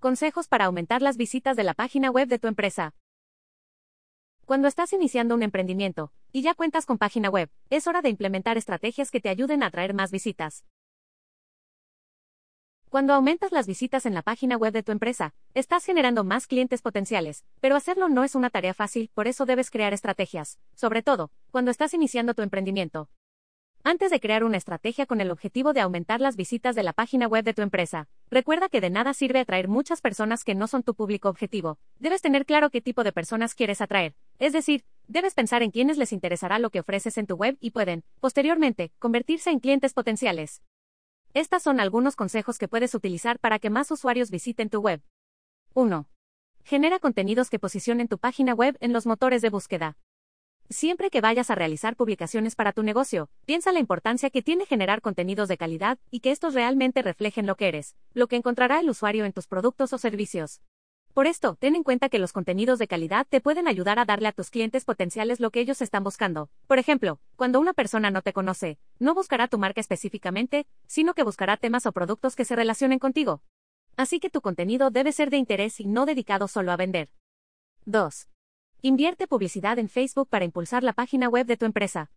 Consejos para aumentar las visitas de la página web de tu empresa. Cuando estás iniciando un emprendimiento y ya cuentas con página web, es hora de implementar estrategias que te ayuden a atraer más visitas. Cuando aumentas las visitas en la página web de tu empresa, estás generando más clientes potenciales, pero hacerlo no es una tarea fácil, por eso debes crear estrategias, sobre todo, cuando estás iniciando tu emprendimiento. Antes de crear una estrategia con el objetivo de aumentar las visitas de la página web de tu empresa, recuerda que de nada sirve atraer muchas personas que no son tu público objetivo. Debes tener claro qué tipo de personas quieres atraer. Es decir, debes pensar en quiénes les interesará lo que ofreces en tu web y pueden, posteriormente, convertirse en clientes potenciales. Estas son algunos consejos que puedes utilizar para que más usuarios visiten tu web. 1. Genera contenidos que posicionen tu página web en los motores de búsqueda. Siempre que vayas a realizar publicaciones para tu negocio, piensa la importancia que tiene generar contenidos de calidad y que estos realmente reflejen lo que eres, lo que encontrará el usuario en tus productos o servicios. Por esto, ten en cuenta que los contenidos de calidad te pueden ayudar a darle a tus clientes potenciales lo que ellos están buscando. Por ejemplo, cuando una persona no te conoce, no buscará tu marca específicamente, sino que buscará temas o productos que se relacionen contigo. Así que tu contenido debe ser de interés y no dedicado solo a vender. 2. Invierte publicidad en Facebook para impulsar la página web de tu empresa.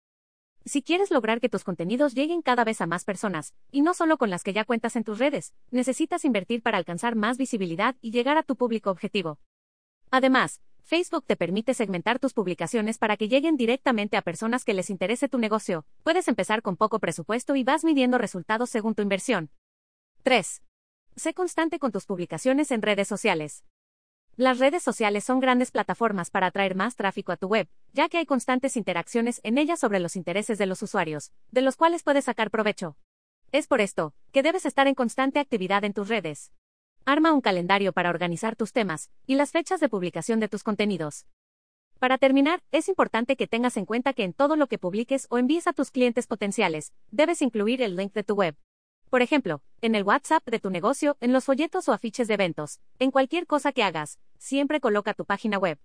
Si quieres lograr que tus contenidos lleguen cada vez a más personas, y no solo con las que ya cuentas en tus redes, necesitas invertir para alcanzar más visibilidad y llegar a tu público objetivo. Además, Facebook te permite segmentar tus publicaciones para que lleguen directamente a personas que les interese tu negocio. Puedes empezar con poco presupuesto y vas midiendo resultados según tu inversión. 3. Sé constante con tus publicaciones en redes sociales. Las redes sociales son grandes plataformas para atraer más tráfico a tu web, ya que hay constantes interacciones en ellas sobre los intereses de los usuarios, de los cuales puedes sacar provecho. Es por esto, que debes estar en constante actividad en tus redes. Arma un calendario para organizar tus temas y las fechas de publicación de tus contenidos. Para terminar, es importante que tengas en cuenta que en todo lo que publiques o envíes a tus clientes potenciales, debes incluir el link de tu web. Por ejemplo, en el WhatsApp de tu negocio, en los folletos o afiches de eventos, en cualquier cosa que hagas, siempre coloca tu página web.